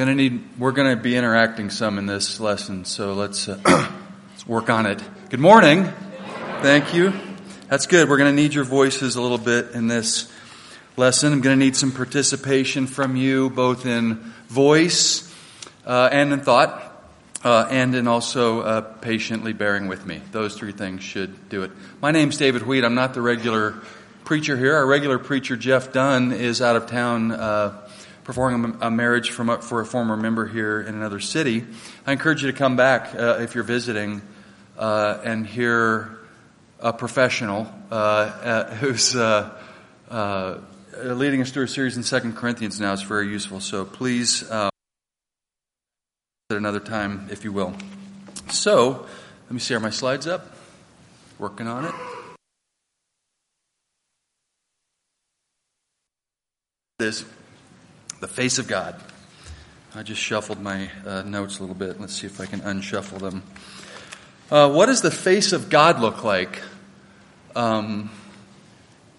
Gonna need, we're going to be interacting some in this lesson, so let's, uh, let's work on it. Good morning. Thank you. That's good. We're going to need your voices a little bit in this lesson. I'm going to need some participation from you, both in voice uh, and in thought, uh, and in also uh, patiently bearing with me. Those three things should do it. My name's David Wheat. I'm not the regular preacher here. Our regular preacher, Jeff Dunn, is out of town uh, performing a marriage from a, for a former member here in another city. I encourage you to come back uh, if you're visiting uh, and hear a professional uh, uh who's uh, leading us through a series in Second Corinthians now. It's very useful. So please, at another time, if you will. So, let me see. Are my slides up? Working on it. This the face of God. I just shuffled my uh, notes a little bit. Let's see if I can unshuffle them. Uh, what does the face of God look like? Um,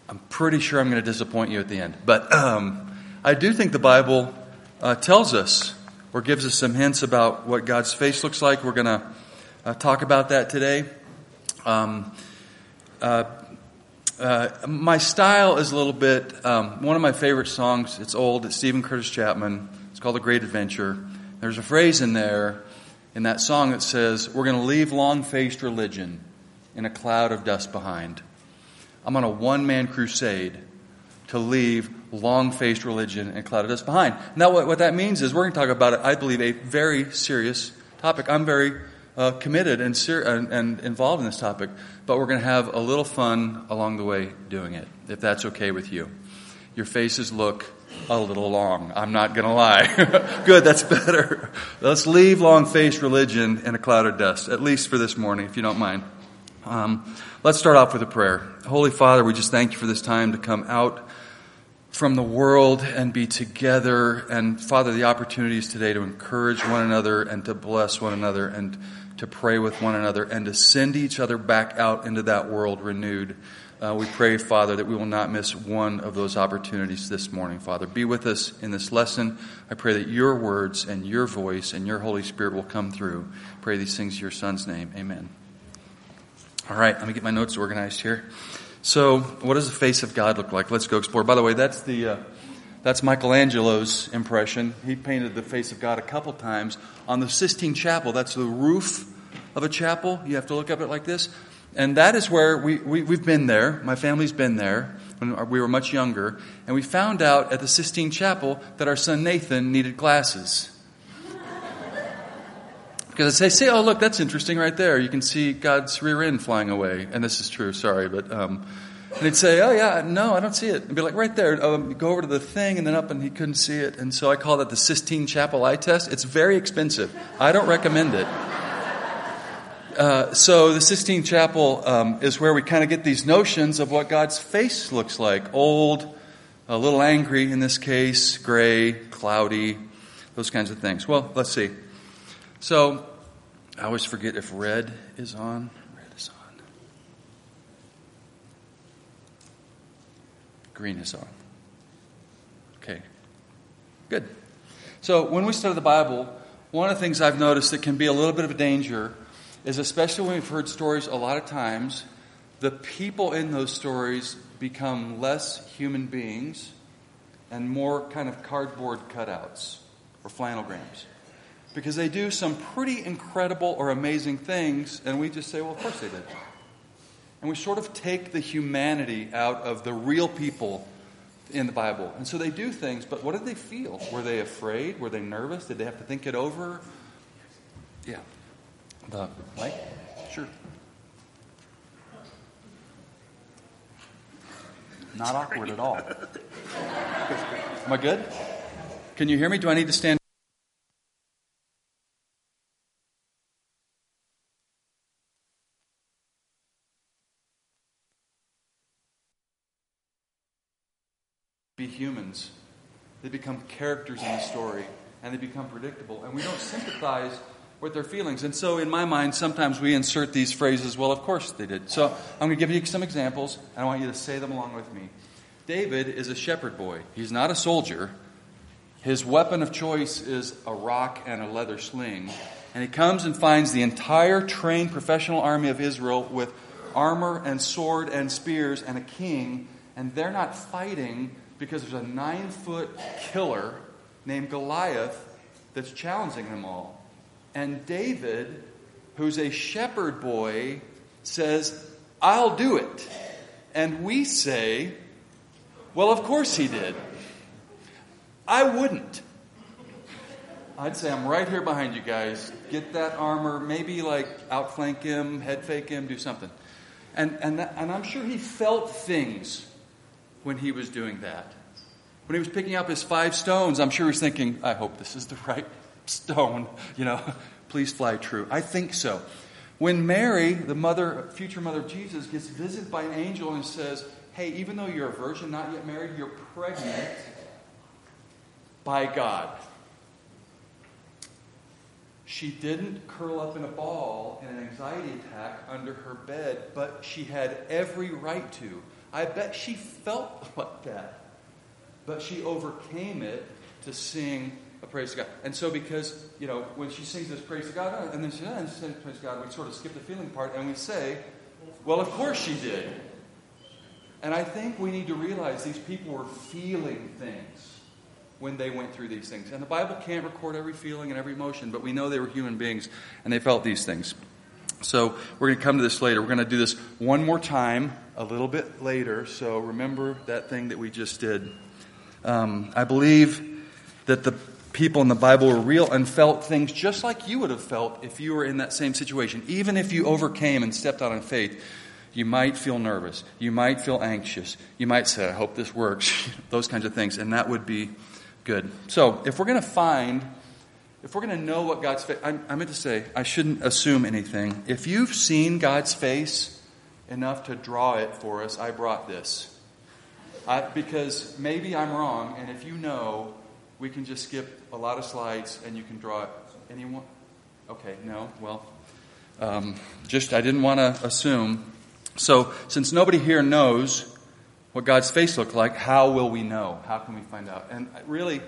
I'm pretty sure I'm going to disappoint you at the end, but um, I do think the Bible uh, tells us or gives us some hints about what God's face looks like. We're going to uh, talk about that today. Um, uh, my style is a little bit, um, one of my favorite songs, it's old, it's Steven Curtis Chapman. It's called The Great Adventure. There's a phrase in there, in that song, that says, We're going to leave long faced religion in a cloud of dust behind. I'm on a one man crusade to leave long faced religion and cloud of dust behind. Now, what, what that means is we're going to talk about, I believe, a very serious topic. I'm very uh, committed and, ser- and, and involved in this topic, but we're going to have a little fun along the way doing it, if that's okay with you. Your faces look a little long. I'm not going to lie. Good, that's better. Let's leave long faced religion in a cloud of dust, at least for this morning, if you don't mind. Um, let's start off with a prayer. Holy Father, we just thank you for this time to come out from the world and be together. And Father, the opportunities today to encourage one another and to bless one another and to pray with one another and to send each other back out into that world renewed. Uh, we pray, Father, that we will not miss one of those opportunities this morning, Father. Be with us in this lesson. I pray that your words and your voice and your Holy Spirit will come through. Pray these things in your Son's name. Amen. All right, let me get my notes organized here. So, what does the face of God look like? Let's go explore. By the way, that's the. Uh, that's Michelangelo's impression. He painted the face of God a couple times on the Sistine Chapel. That's the roof of a chapel. You have to look up it like this. And that is where we, we, we've been there. My family's been there when we were much younger. And we found out at the Sistine Chapel that our son Nathan needed glasses. Because I say, say, oh, look, that's interesting right there. You can see God's rear end flying away. And this is true, sorry, but um, and he'd say, Oh, yeah, no, I don't see it. And be like, Right there. Um, go over to the thing and then up, and he couldn't see it. And so I call that the Sistine Chapel eye test. It's very expensive. I don't recommend it. Uh, so the Sistine Chapel um, is where we kind of get these notions of what God's face looks like old, a little angry in this case, gray, cloudy, those kinds of things. Well, let's see. So I always forget if red is on. Green is on. Okay. Good. So when we study the Bible, one of the things I've noticed that can be a little bit of a danger is especially when we've heard stories a lot of times, the people in those stories become less human beings and more kind of cardboard cutouts or flannelgrams. Because they do some pretty incredible or amazing things, and we just say, well, of course they did. And we sort of take the humanity out of the real people in the Bible. And so they do things, but what did they feel? Were they afraid? Were they nervous? Did they have to think it over? Yeah. The Mike? Sure. Not awkward at all. Am I good? Can you hear me? Do I need to stand? be humans. They become characters in the story, and they become predictable, and we don't sympathize with their feelings. And so, in my mind, sometimes we insert these phrases, well, of course they did. So, I'm going to give you some examples, and I want you to say them along with me. David is a shepherd boy, he's not a soldier. His weapon of choice is a rock and a leather sling. And he comes and finds the entire trained professional army of Israel with armor and sword and spears and a king. And they're not fighting because there's a nine foot killer named Goliath that's challenging them all. And David, who's a shepherd boy, says, I'll do it. And we say, Well, of course he did. I wouldn't. I'd say I'm right here behind you guys. Get that armor, maybe like outflank him, head fake him, do something. And, and, that, and I'm sure he felt things when he was doing that. When he was picking up his five stones, I'm sure he was thinking, I hope this is the right stone. You know, please fly true. I think so. When Mary, the mother, future mother of Jesus, gets visited by an angel and says, Hey, even though you're a virgin, not yet married, you're pregnant by God. She didn't curl up in a ball in an anxiety attack under her bed, but she had every right to. I bet she felt like that. But she overcame it to sing a praise to God. And so, because, you know, when she sings this praise to God, and then she, and she praise to God, we sort of skip the feeling part and we say, well, of course she did. And I think we need to realize these people were feeling things when they went through these things. And the Bible can't record every feeling and every emotion, but we know they were human beings and they felt these things. So we're going to come to this later. We're going to do this one more time a little bit later. So remember that thing that we just did. Um, I believe that the people in the Bible were real and felt things just like you would have felt if you were in that same situation. Even if you overcame and stepped out in faith, you might feel nervous. You might feel anxious. You might say, I hope this works. Those kinds of things. And that would be Good. So, if we're going to find, if we're going to know what God's face, I, I meant to say, I shouldn't assume anything. If you've seen God's face enough to draw it for us, I brought this. I, because maybe I'm wrong, and if you know, we can just skip a lot of slides and you can draw it. Anyone? Okay, no? Well, um, just I didn't want to assume. So, since nobody here knows what God's face looked like, how will we know? How can we find out? And really,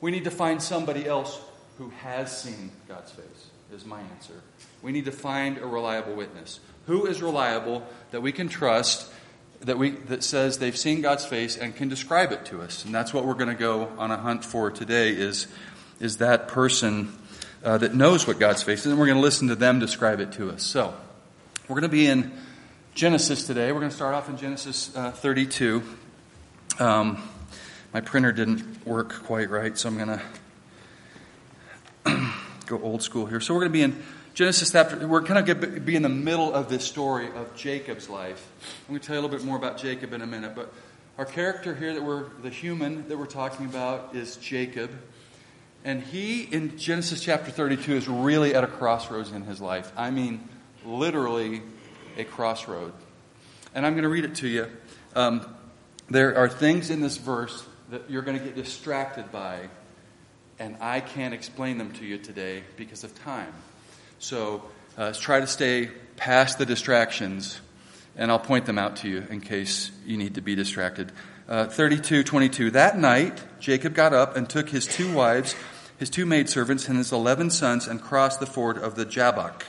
we need to find somebody else who has seen God's face, is my answer. We need to find a reliable witness. Who is reliable that we can trust, that, we, that says they've seen God's face and can describe it to us? And that's what we're going to go on a hunt for today is, is that person uh, that knows what God's face is, and we're going to listen to them describe it to us. So, we're going to be in Genesis today. We're going to start off in Genesis uh, 32. Um, my printer didn't work quite right, so I'm going to go old school here. So we're going to be in Genesis chapter. We're kind of going to be in the middle of this story of Jacob's life. I'm going to tell you a little bit more about Jacob in a minute, but our character here that we're the human that we're talking about is Jacob. And he, in Genesis chapter 32, is really at a crossroads in his life. I mean, literally a crossroad. And I'm going to read it to you. Um, there are things in this verse that you're going to get distracted by, and I can't explain them to you today because of time. So uh, try to stay past the distractions, and I'll point them out to you in case you need to be distracted. Uh, 32 22. That night, Jacob got up and took his two wives, his two maidservants, and his eleven sons and crossed the ford of the Jabbok.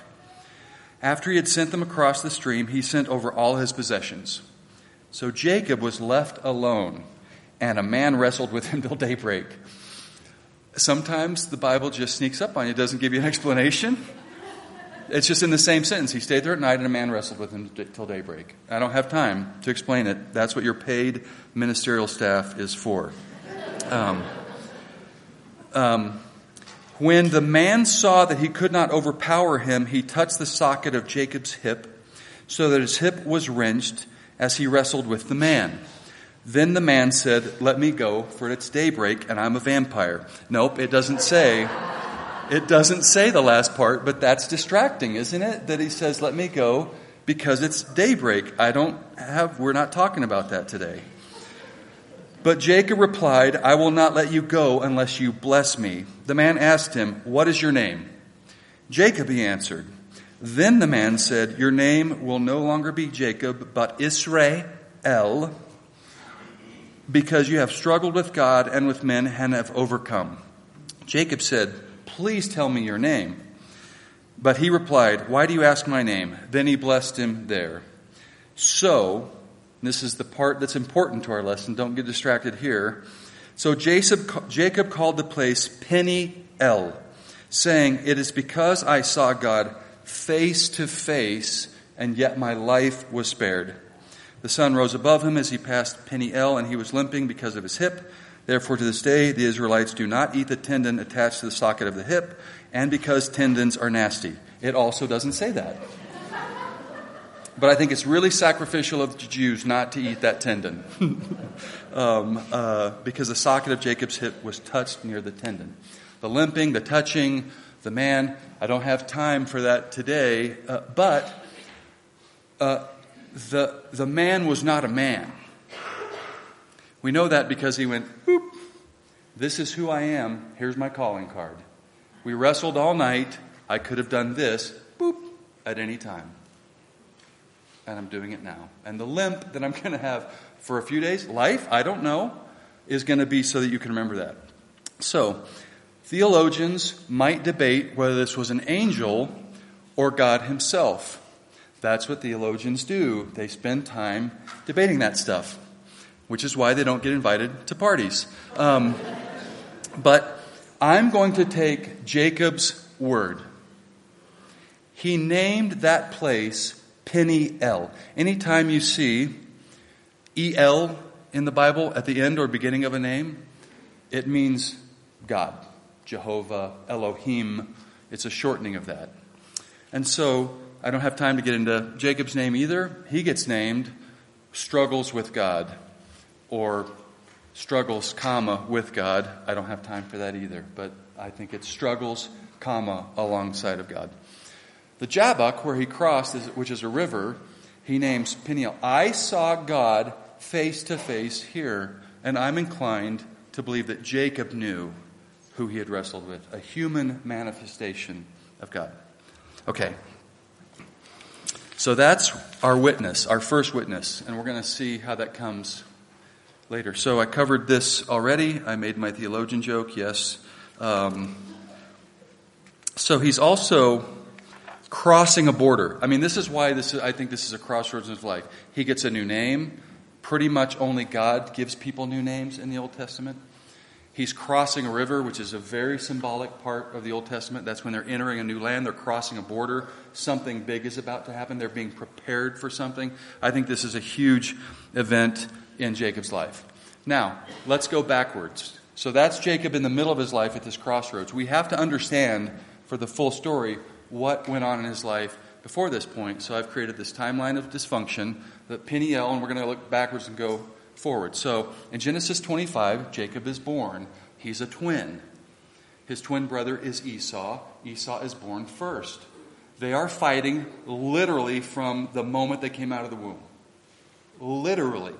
After he had sent them across the stream, he sent over all his possessions. So Jacob was left alone, and a man wrestled with him till daybreak. Sometimes the Bible just sneaks up on you, doesn't give you an explanation. It's just in the same sentence. He stayed there at night, and a man wrestled with him till daybreak. I don't have time to explain it. That's what your paid ministerial staff is for. Um, um, when the man saw that he could not overpower him, he touched the socket of Jacob's hip, so that his hip was wrenched as he wrestled with the man. Then the man said, Let me go, for it's daybreak and I'm a vampire. Nope, it doesn't say. It doesn't say the last part, but that's distracting, isn't it? That he says, Let me go because it's daybreak. I don't have, we're not talking about that today. But Jacob replied, I will not let you go unless you bless me. The man asked him, What is your name? Jacob, he answered. Then the man said, Your name will no longer be Jacob, but Israel. because you have struggled with God and with men and have overcome. Jacob said, Please tell me your name. But he replied, Why do you ask my name? Then he blessed him there. So, this is the part that's important to our lesson. Don't get distracted here. So Jacob, called the place Peniel, saying, It is because I saw God face to face, and yet my life was spared. The sun rose above him as he passed Peniel, and he was limping because of his hip. Therefore, to this day, the Israelites do not eat the tendon attached to the socket of the hip, and because tendons are nasty. It also doesn't say that. But I think it's really sacrificial of the Jews not to eat that tendon. um, uh, because the socket of Jacob's hip was touched near the tendon. The limping, the touching, the man, I don't have time for that today, uh, but uh, the, the man was not a man. We know that because he went, boop, this is who I am, here's my calling card. We wrestled all night, I could have done this, boop, at any time. And I'm doing it now. And the limp that I'm going to have for a few days, life, I don't know, is going to be so that you can remember that. So, theologians might debate whether this was an angel or God Himself. That's what theologians do. They spend time debating that stuff, which is why they don't get invited to parties. Um, but I'm going to take Jacob's word. He named that place Peniel. Anytime you see El in the Bible at the end or beginning of a name, it means God, Jehovah, Elohim. It's a shortening of that. And so I don't have time to get into Jacob's name either. He gets named struggles with God or struggles, comma, with God. I don't have time for that either, but I think it's struggles, comma, alongside of God. The Jabbok, where he crossed, which is a river, he names Peniel. I saw God face to face here, and I'm inclined to believe that Jacob knew who he had wrestled with a human manifestation of God. Okay, so that's our witness, our first witness, and we're going to see how that comes later. So I covered this already. I made my theologian joke, yes. Um, so he's also crossing a border. I mean, this is why this is, I think this is a crossroads in his life. He gets a new name. Pretty much only God gives people new names in the Old Testament. He's crossing a river, which is a very symbolic part of the Old Testament. That's when they're entering a new land, they're crossing a border. Something big is about to happen. They're being prepared for something. I think this is a huge event in Jacob's life. Now, let's go backwards. So that's Jacob in the middle of his life at this crossroads. We have to understand for the full story what went on in his life before this point. So I've created this timeline of dysfunction, the Peniel, and we're going to look backwards and go forward. So in Genesis 25, Jacob is born. He's a twin. His twin brother is Esau. Esau is born first. They are fighting literally from the moment they came out of the womb. Literally.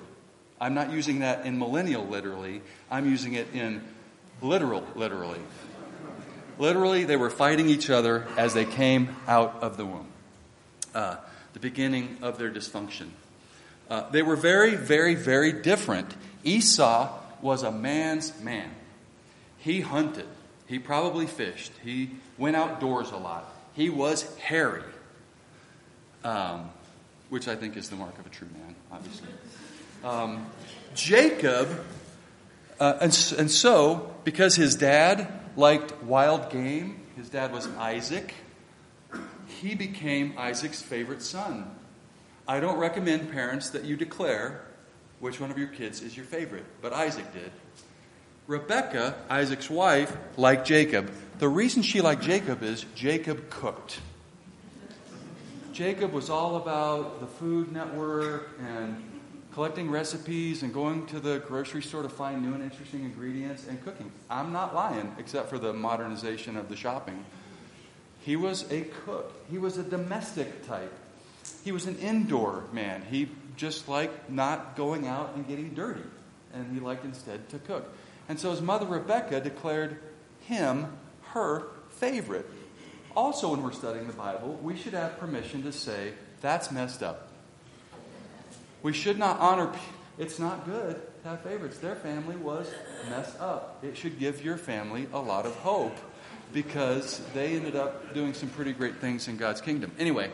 I'm not using that in millennial literally, I'm using it in literal literally. Literally, they were fighting each other as they came out of the womb. Uh, the beginning of their dysfunction. Uh, they were very, very, very different. Esau was a man's man. He hunted. He probably fished. He went outdoors a lot. He was hairy, um, which I think is the mark of a true man, obviously. Um, Jacob, uh, and, and so, because his dad liked wild game, his dad was Isaac, he became Isaac's favorite son. I don't recommend parents that you declare which one of your kids is your favorite, but Isaac did. Rebecca, Isaac's wife, liked Jacob. The reason she liked Jacob is Jacob cooked. Jacob was all about the Food Network and collecting recipes and going to the grocery store to find new and interesting ingredients and cooking. I'm not lying, except for the modernization of the shopping. He was a cook, he was a domestic type. He was an indoor man. He just liked not going out and getting dirty, and he liked instead to cook. And so his mother Rebecca declared him her favorite. Also, when we're studying the Bible, we should have permission to say, that's messed up. We should not honor, it's not good to have favorites. Their family was messed up. It should give your family a lot of hope because they ended up doing some pretty great things in God's kingdom. Anyway,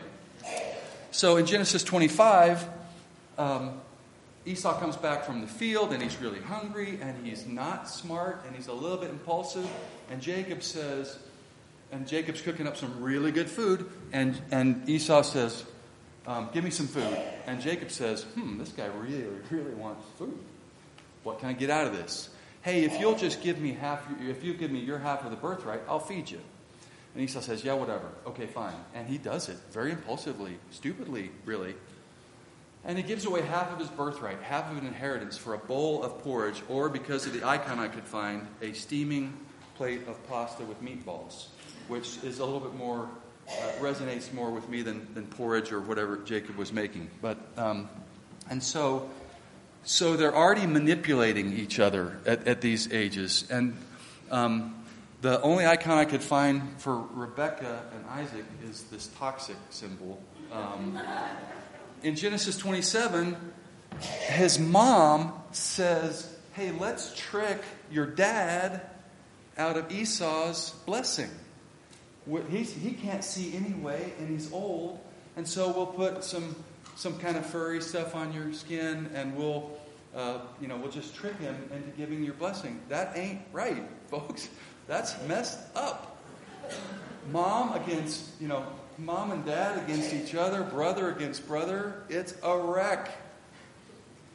so in Genesis 25, um, Esau comes back from the field and he's really hungry and he's not smart and he's a little bit impulsive. And Jacob says, and Jacob's cooking up some really good food. And, and Esau says, um, Give me some food. And Jacob says, Hmm, this guy really, really wants food. What can I get out of this? Hey, if you'll just give me half, if you give me your half of the birthright, I'll feed you. And Esau says, Yeah, whatever. Okay, fine. And he does it very impulsively, stupidly, really. And he gives away half of his birthright, half of an inheritance for a bowl of porridge, or because of the icon I could find, a steaming plate of pasta with meatballs, which is a little bit more, resonates more with me than, than porridge or whatever Jacob was making. But, um, and so, so they're already manipulating each other at, at these ages. And um, the only icon I could find for Rebecca and Isaac is this toxic symbol. Um, in Genesis 27, his mom says, Hey, let's trick your dad out of Esau's blessing. He's, he can't see anyway, and he's old, and so we'll put some, some kind of furry stuff on your skin, and we'll, uh, you know, we'll just trick him into giving your blessing. That ain't right, folks. That's messed up. Mom against, you know, mom and dad against each other, brother against brother, it's a wreck.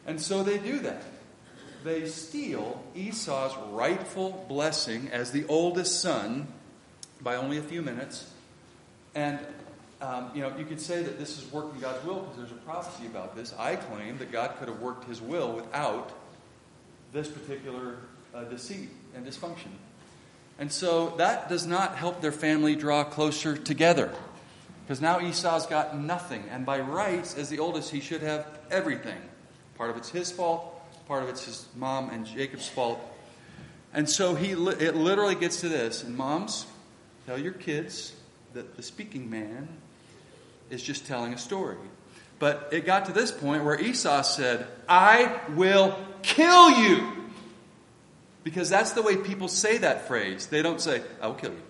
And so they do that. They steal Esau's rightful blessing as the oldest son by only a few minutes. And, um, you know, you could say that this is working God's will because there's a prophecy about this. I claim that God could have worked his will without this particular uh, deceit and dysfunction. And so that does not help their family draw closer together. Because now Esau's got nothing. And by rights, as the oldest, he should have everything. Part of it's his fault, part of it's his mom and Jacob's fault. And so he, it literally gets to this. And moms, tell your kids that the speaking man is just telling a story. But it got to this point where Esau said, I will kill you. Because that's the way people say that phrase. They don't say, I will kill you.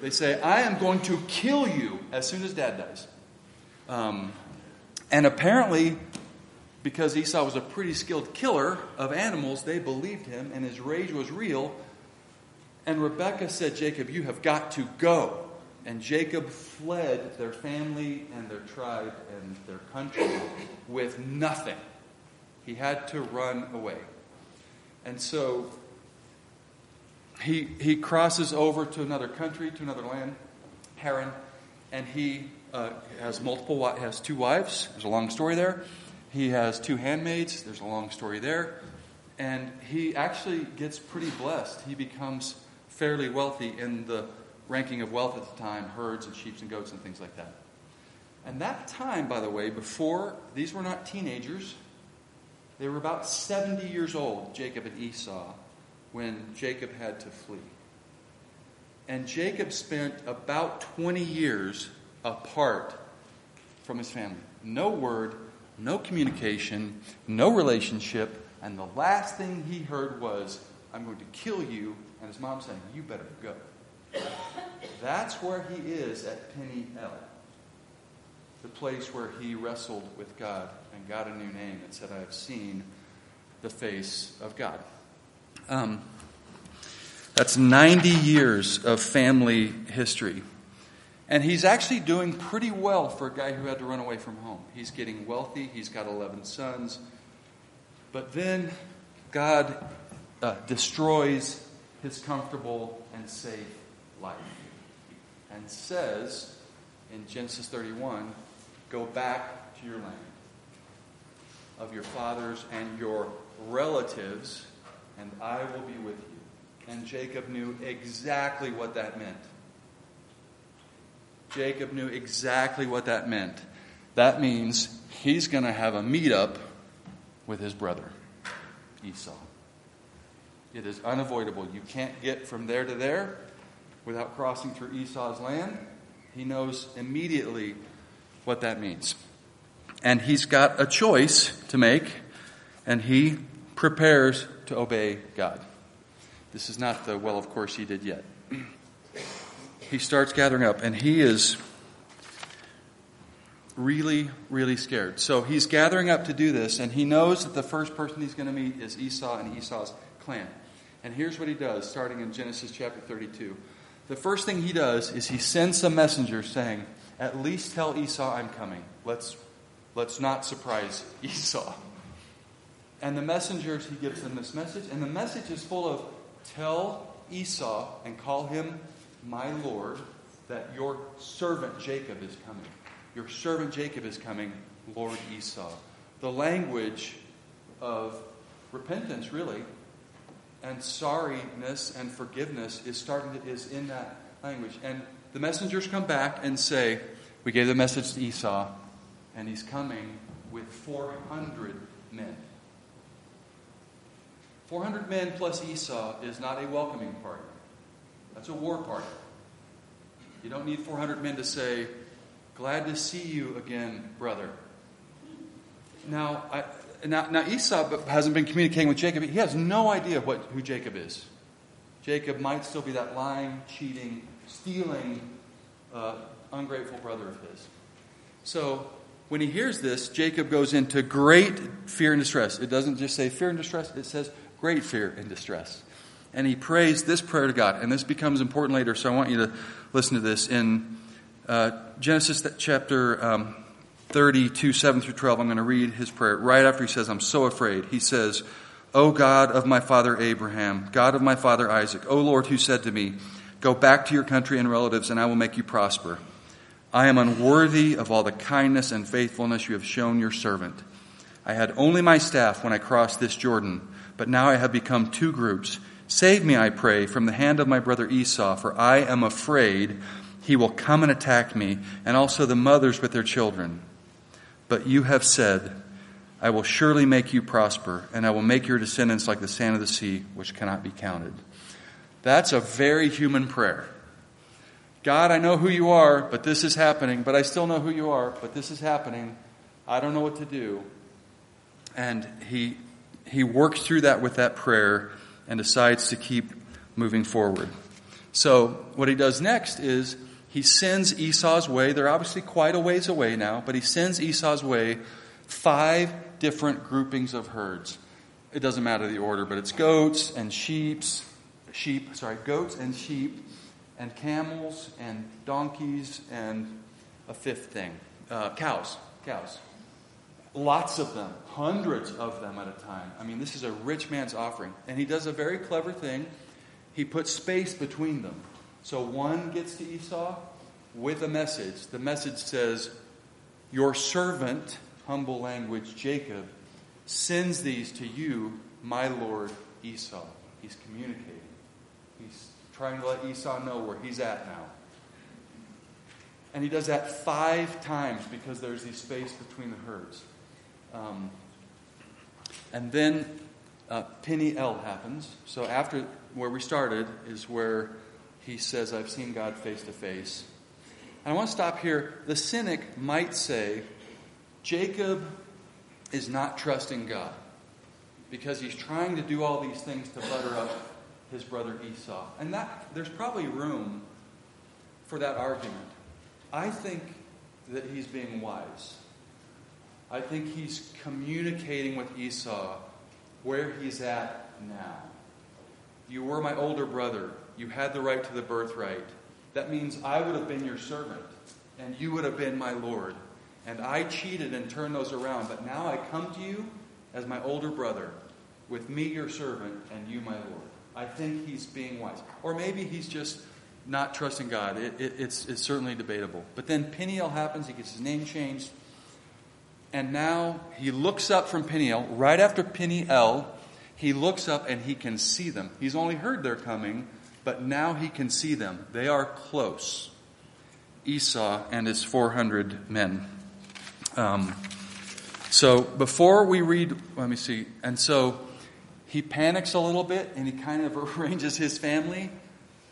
They say, I am going to kill you as soon as dad dies. Um, and apparently, because Esau was a pretty skilled killer of animals, they believed him and his rage was real. And Rebekah said, Jacob, you have got to go. And Jacob fled their family and their tribe and their country with nothing. He had to run away. And so he, he crosses over to another country, to another land, Haran, and he uh, has multiple, has two wives. There's a long story there. He has two handmaids. There's a long story there. And he actually gets pretty blessed. He becomes fairly wealthy in the ranking of wealth at the time herds and sheep and goats and things like that. And that time, by the way, before, these were not teenagers. They were about 70 years old, Jacob and Esau when Jacob had to flee. And Jacob spent about 20 years apart from his family. No word, no communication, no relationship. And the last thing he heard was, I'm going to kill you. And his mom saying, You better go. That's where he is at Peniel, the place where he wrestled with God and got a new name and said, I have seen the face of God. Um, that's 90 years of family history. And he's actually doing pretty well for a guy who had to run away from home. He's getting wealthy, he's got 11 sons. But then God uh, destroys his comfortable and safe life and says in Genesis 31 go back to your land of your fathers and your relatives and I will be with you. And Jacob knew exactly what that meant. Jacob knew exactly what that meant. That means he's going to have a meetup with his brother, Esau. It is unavoidable. You can't get from there to there without crossing through Esau's land. He knows immediately what that means. And he's got a choice to make, and he prepares to obey God. This is not the, well, of course he did yet. He starts gathering up, and he is really, really scared. So he's gathering up to do this, and he knows that the first person he's going to meet is Esau and Esau's clan. And here's what he does, starting in Genesis chapter 32. The first thing he does is he sends some messenger saying, At least tell Esau I'm coming. Let's, let's not surprise Esau. And the messengers, he gives them this message, and the message is full of tell Esau and call him my Lord that your servant Jacob is coming. Your servant Jacob is coming, Lord Esau. The language of repentance, really, and sorryness and forgiveness is starting to, is in that language. And the messengers come back and say, We gave the message to Esau, and he's coming with 400 men. 400 men plus Esau is not a welcoming party. That's a war party. You don't need 400 men to say, Glad to see you again, brother. Now, I, now, now Esau hasn't been communicating with Jacob. He has no idea what, who Jacob is. Jacob might still be that lying, cheating, stealing, uh, ungrateful brother of his. So when he hears this, Jacob goes into great fear and distress. It doesn't just say fear and distress, it says great fear and distress. And he prays this prayer to God. And this becomes important later, so I want you to listen to this. In uh, Genesis chapter um, 32, 7 through 12, I'm going to read his prayer. Right after he says, I'm so afraid, he says, O God of my father Abraham, God of my father Isaac, O Lord, who said to me, Go back to your country and relatives, and I will make you prosper. I am unworthy of all the kindness and faithfulness you have shown your servant. I had only my staff when I crossed this Jordan but now I have become two groups. Save me, I pray, from the hand of my brother Esau, for I am afraid he will come and attack me, and also the mothers with their children. But you have said, I will surely make you prosper, and I will make your descendants like the sand of the sea, which cannot be counted. That's a very human prayer. God, I know who you are, but this is happening. But I still know who you are, but this is happening. I don't know what to do. And he he works through that with that prayer and decides to keep moving forward. So, what he does next is he sends Esau's way. They're obviously quite a ways away now, but he sends Esau's way five different groupings of herds. It doesn't matter the order, but it's goats and sheep, sheep, sorry, goats and sheep, and camels and donkeys and a fifth thing, uh, cows, cows. Lots of them, hundreds of them at a time. I mean, this is a rich man's offering. And he does a very clever thing. He puts space between them. So one gets to Esau with a message. The message says, Your servant, humble language, Jacob, sends these to you, my lord Esau. He's communicating. He's trying to let Esau know where he's at now. And he does that five times because there's the space between the herds. Um, and then uh, Peniel happens. So after where we started is where he says, I've seen God face to face. And I want to stop here. The cynic might say, Jacob is not trusting God because he's trying to do all these things to butter up his brother Esau. And that there's probably room for that argument. I think that he's being wise. I think he's communicating with Esau where he's at now. You were my older brother. You had the right to the birthright. That means I would have been your servant, and you would have been my Lord. And I cheated and turned those around. But now I come to you as my older brother, with me your servant, and you my Lord. I think he's being wise. Or maybe he's just not trusting God. It, it, it's, it's certainly debatable. But then Peniel happens. He gets his name changed. And now he looks up from Peniel. Right after Peniel, he looks up and he can see them. He's only heard they're coming, but now he can see them. They are close. Esau and his 400 men. Um, so before we read, let me see. And so he panics a little bit and he kind of arranges his family,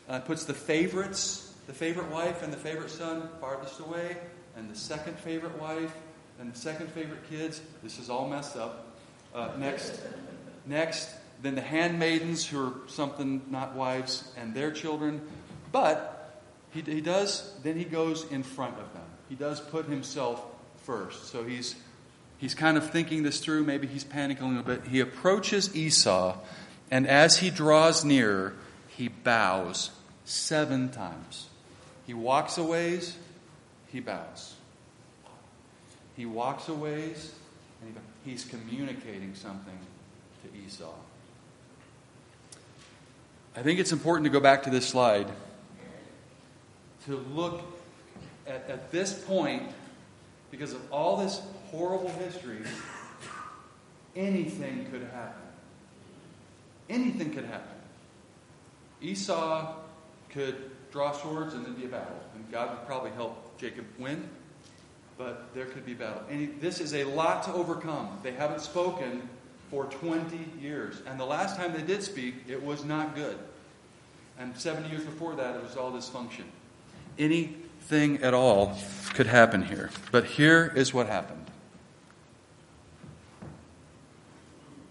uh, puts the favorites, the favorite wife and the favorite son farthest away, and the second favorite wife and the second favorite kids, this is all messed up. Uh, next, Next, then the handmaidens, who are something not wives, and their children. But he, he does, then he goes in front of them. He does put himself first. So he's, he's kind of thinking this through. Maybe he's panicking a little bit. He approaches Esau, and as he draws near, he bows seven times. He walks a ways, he bows. He walks a ways, and he's communicating something to Esau. I think it's important to go back to this slide to look at, at this point, because of all this horrible history, anything could happen. Anything could happen. Esau could draw swords and there'd be a battle. And God would probably help Jacob win, but there could be battle. And this is a lot to overcome. They haven't spoken for 20 years. And the last time they did speak, it was not good. And 70 years before that, it was all dysfunction. Anything at all could happen here. But here is what happened.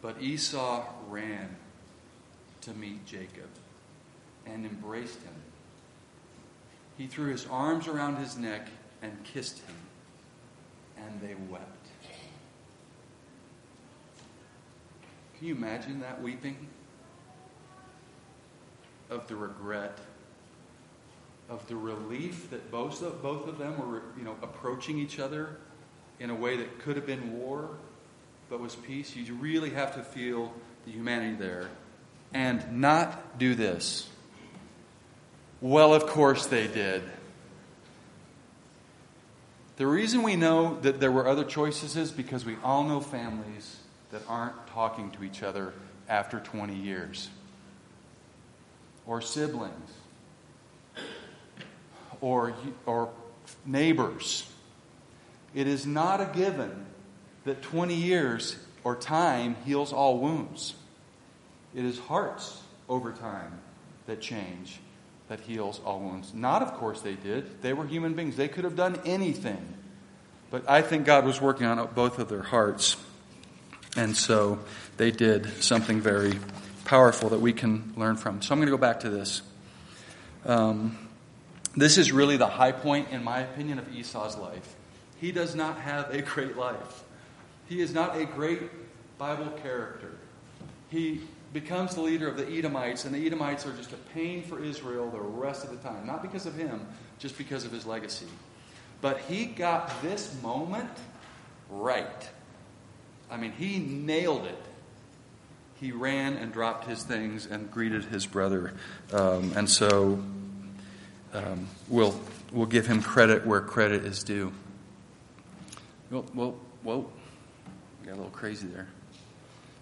But Esau ran to meet Jacob and embraced him. He threw his arms around his neck and kissed him, and they wept. Can you imagine that weeping? Of the regret, of the relief that both of, both of them were you know, approaching each other in a way that could have been war, but was peace. You really have to feel the humanity there and not do this. Well, of course they did. The reason we know that there were other choices is because we all know families that aren't talking to each other after 20 years, or siblings, or, or neighbors. It is not a given that 20 years or time heals all wounds. It is hearts over time that change, that heals all wounds. Not, of course, they did. They were human beings. They could have done anything. But I think God was working on both of their hearts. And so they did something very powerful that we can learn from. So I'm going to go back to this. Um, this is really the high point, in my opinion, of Esau's life. He does not have a great life. He is not a great Bible character. He becomes the leader of the Edomites, and the Edomites are just a pain for Israel the rest of the time. Not because of him, just because of his legacy. But he got this moment right. I mean, he nailed it. He ran and dropped his things and greeted his brother. Um, and so um, we'll, we'll give him credit where credit is due. Well, whoa, whoa. Got a little crazy there.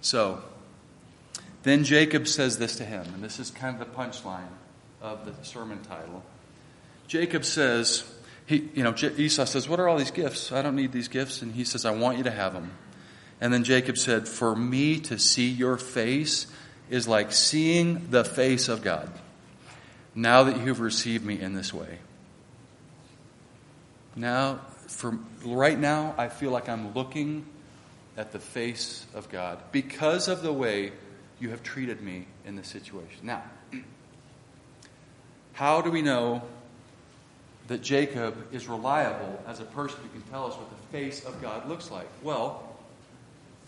So, then Jacob says this to him, and this is kind of the punchline of the sermon title. Jacob says, he, you know, Esau says, What are all these gifts? I don't need these gifts. And he says, I want you to have them. And then Jacob said, For me to see your face is like seeing the face of God, now that you've received me in this way. Now, for right now, I feel like I'm looking at the face of God because of the way you have treated me in this situation. Now, how do we know that Jacob is reliable as a person who can tell us what the face of God looks like? Well,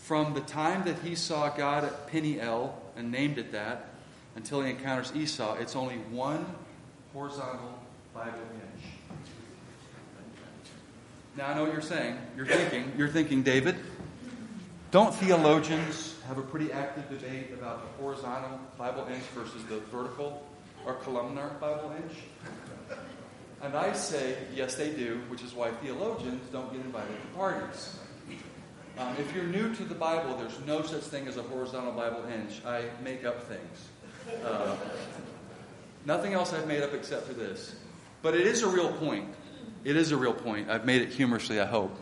from the time that he saw God at Peniel and named it that until he encounters Esau, it's only one horizontal Bible inch. Now I know what you're saying. You're thinking, you're thinking, David, don't theologians have a pretty active debate about the horizontal Bible inch versus the vertical or columnar Bible inch? And I say, yes, they do, which is why theologians don't get invited to parties. Um, if you're new to the Bible, there's no such thing as a horizontal Bible inch. I make up things. Uh, nothing else I've made up except for this. But it is a real point. It is a real point. I've made it humorously, I hope.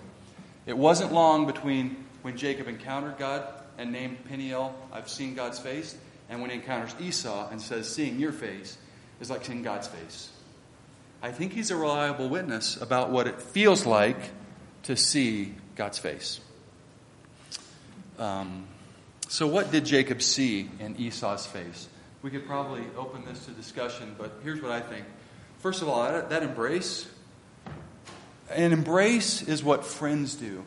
It wasn't long between when Jacob encountered God and named Peniel, I've seen God's face, and when he encounters Esau and says, Seeing your face is like seeing God's face. I think he's a reliable witness about what it feels like to see God's face. Um, So, what did Jacob see in Esau's face? We could probably open this to discussion, but here's what I think. First of all, that, that embrace, an embrace is what friends do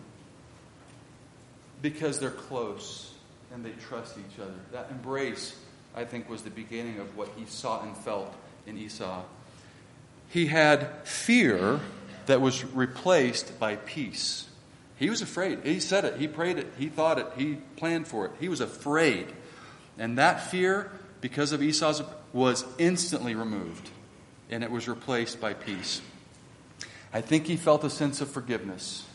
because they're close and they trust each other. That embrace, I think, was the beginning of what he saw and felt in Esau. He had fear that was replaced by peace. He was afraid. He said it. He prayed it. He thought it. He planned for it. He was afraid. And that fear, because of Esau's, was instantly removed. And it was replaced by peace. I think he felt a sense of forgiveness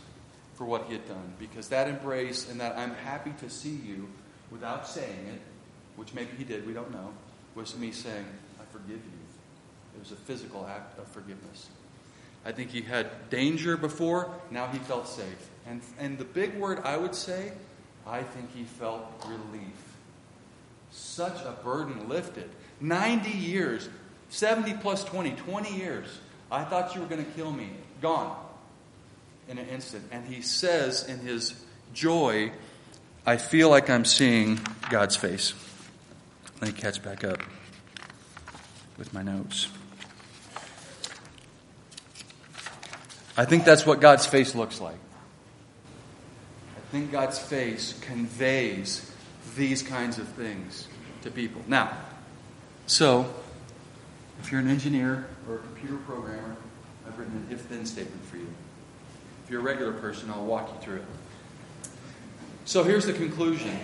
for what he had done. Because that embrace and that I'm happy to see you without saying it, which maybe he did, we don't know, was me saying, I forgive you. It was a physical act of forgiveness. I think he had danger before, now he felt safe. And, and the big word I would say, I think he felt relief. Such a burden lifted. 90 years, 70 plus 20, 20 years. I thought you were going to kill me. Gone in an instant. And he says in his joy, I feel like I'm seeing God's face. Let me catch back up with my notes. I think that's what God's face looks like. I think God's face conveys these kinds of things to people. Now, so if you're an engineer or a computer programmer, I've written an if then statement for you. If you're a regular person, I'll walk you through it. So here's the conclusion.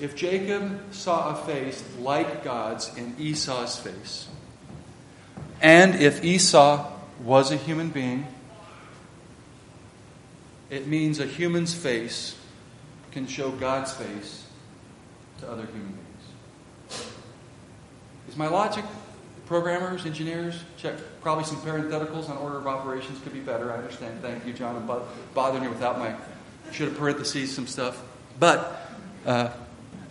If Jacob saw a face like God's in Esau's face, and if Esau was a human being, it means a human's face can show God's face to other human beings. Is my logic? Programmers, engineers, check probably some parentheticals on order of operations could be better. I understand. Thank you, John. I'm bothering you without my should have parentheses some stuff. But uh,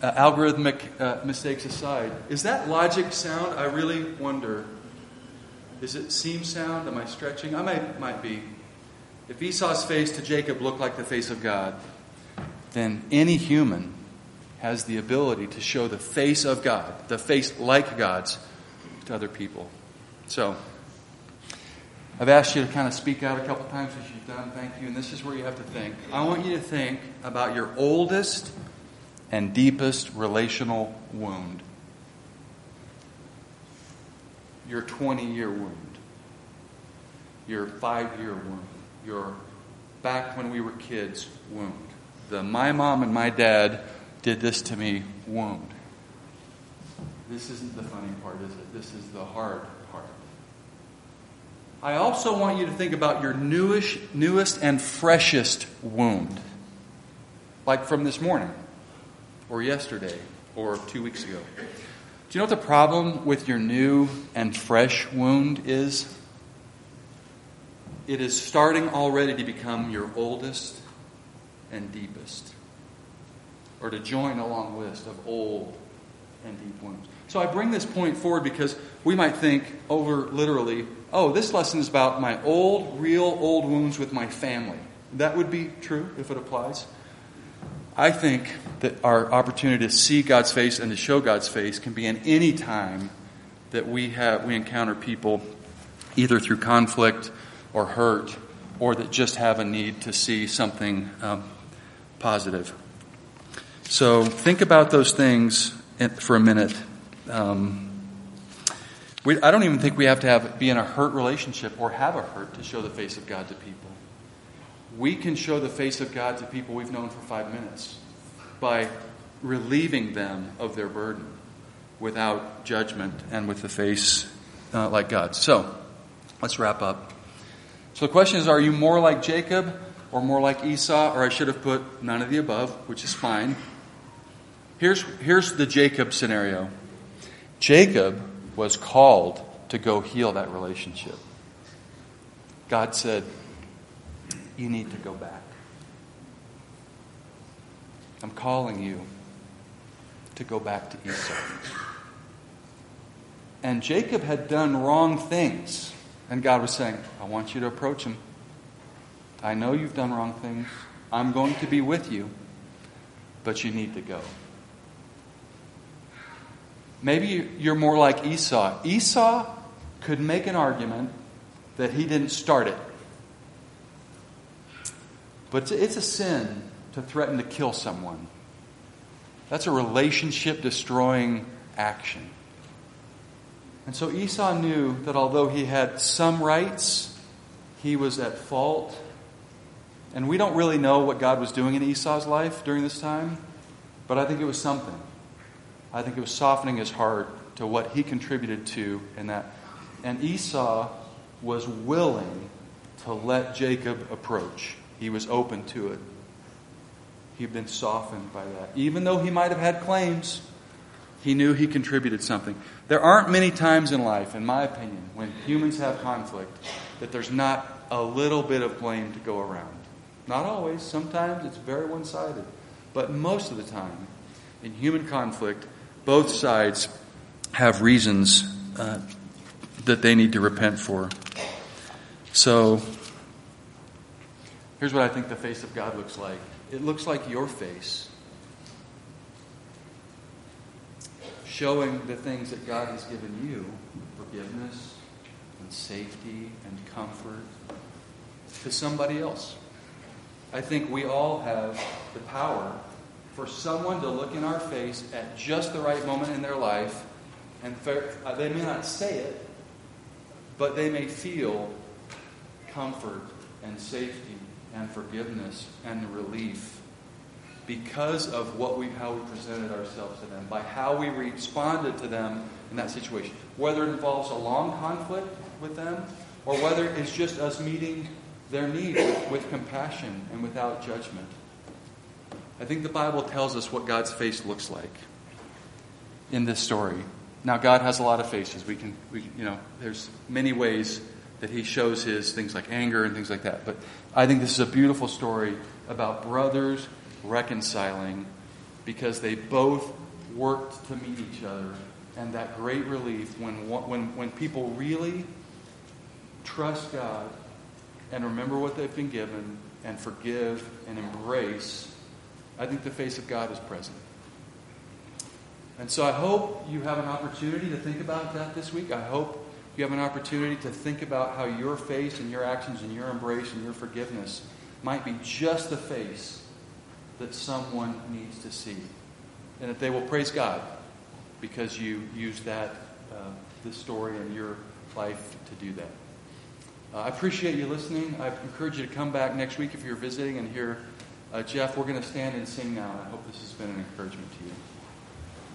uh, algorithmic uh, mistakes aside, is that logic sound? I really wonder. Does it seem sound? Am I stretching? I might, might be. If Esau's face to Jacob looked like the face of God, then any human has the ability to show the face of God, the face like God's, to other people. So, I've asked you to kind of speak out a couple times as you've done. Thank you. And this is where you have to think. I want you to think about your oldest and deepest relational wound. Your 20 year wound. Your five year wound. Your back when we were kids wound. The my mom and my dad did this to me wound. This isn't the funny part, is it? This is the hard part. I also want you to think about your newish, newest and freshest wound. Like from this morning, or yesterday, or two weeks ago. Do you know what the problem with your new and fresh wound is? It is starting already to become your oldest and deepest, or to join a long list of old and deep wounds. So I bring this point forward because we might think over literally, oh, this lesson is about my old, real old wounds with my family. That would be true if it applies. I think that our opportunity to see God's face and to show God's face can be in any time that we have we encounter people either through conflict or hurt or that just have a need to see something um, positive. So think about those things for a minute. Um, we, I don't even think we have to have be in a hurt relationship or have a hurt to show the face of God to people. We can show the face of God to people we've known for five minutes by relieving them of their burden without judgment and with the face uh, like God. So, let's wrap up. So, the question is are you more like Jacob or more like Esau? Or I should have put none of the above, which is fine. Here's, here's the Jacob scenario Jacob was called to go heal that relationship. God said, You need to go back. I'm calling you to go back to Esau. And Jacob had done wrong things. And God was saying, I want you to approach him. I know you've done wrong things. I'm going to be with you. but you need to go. Maybe you're more like Esau. Esau could make an argument that he didn't start it. But it's a sin to threaten to kill someone. That's a relationship destroying action. And so Esau knew that although he had some rights, he was at fault. And we don't really know what God was doing in Esau's life during this time, but I think it was something. I think it was softening his heart to what he contributed to in that. And Esau was willing to let Jacob approach. He was open to it. He'd been softened by that. Even though he might have had claims, he knew he contributed something. There aren't many times in life, in my opinion, when humans have conflict that there's not a little bit of blame to go around. Not always. Sometimes it's very one sided. But most of the time, in human conflict, both sides have reasons uh, that they need to repent for. So, here's what I think the face of God looks like it looks like your face, showing the things that God has given you forgiveness and safety and comfort to somebody else. I think we all have the power for someone to look in our face at just the right moment in their life, and uh, they may not say it, but they may feel comfort and safety and forgiveness and relief because of what we, how we presented ourselves to them, by how we responded to them in that situation. Whether it involves a long conflict with them, or whether it's just us meeting their need with, with compassion and without judgment. I think the Bible tells us what God's face looks like in this story. Now, God has a lot of faces. We can, we, you know, there's many ways that He shows His things like anger and things like that. But I think this is a beautiful story about brothers reconciling because they both worked to meet each other. And that great relief when, when, when people really trust God and remember what they've been given and forgive and embrace I think the face of God is present. And so I hope you have an opportunity to think about that this week. I hope you have an opportunity to think about how your face and your actions and your embrace and your forgiveness might be just the face that someone needs to see. And that they will praise God because you used that, uh, this story in your life to do that. Uh, I appreciate you listening. I encourage you to come back next week if you're visiting and hear uh, Jeff, we're going to stand and sing now. I hope this has been an encouragement to you.